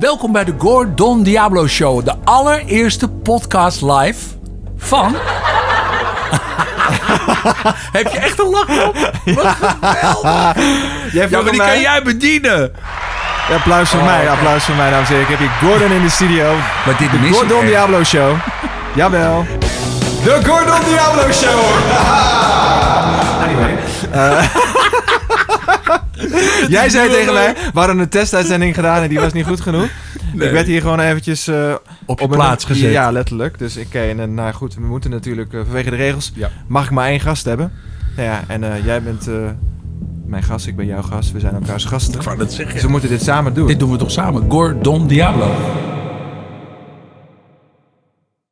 Welkom bij de Gordon Diablo Show, de allereerste podcast live van. Heb je echt een lach op? Wat geweldig! Jij Ja, maar die mij- kan jij bedienen. Ja, applaus voor Oh, mij, applaus voor mij, dames en heren. Ik heb hier Gordon in de studio. Maar dit De Gordon. Diablo Show. Jawel. De Gordon Diablo Show. anyway. jij zei tegen mij, we hadden een testuitzending gedaan en die was niet goed genoeg. Nee. Ik werd hier gewoon eventjes eh, Op op plaats een, gezet. Ja, letterlijk. Dus ik ken, en nou goed, we moeten natuurlijk eh, vanwege de regels, Ja. mag ik maar één gast hebben. Nou ja, en eh, jij bent eh, mijn gast, ik ben jouw gast. We zijn elkaars gasten. Ik wou dat Dus zeggen. we moeten dit samen doen. Dit doen we toch samen? Gordon Diablo.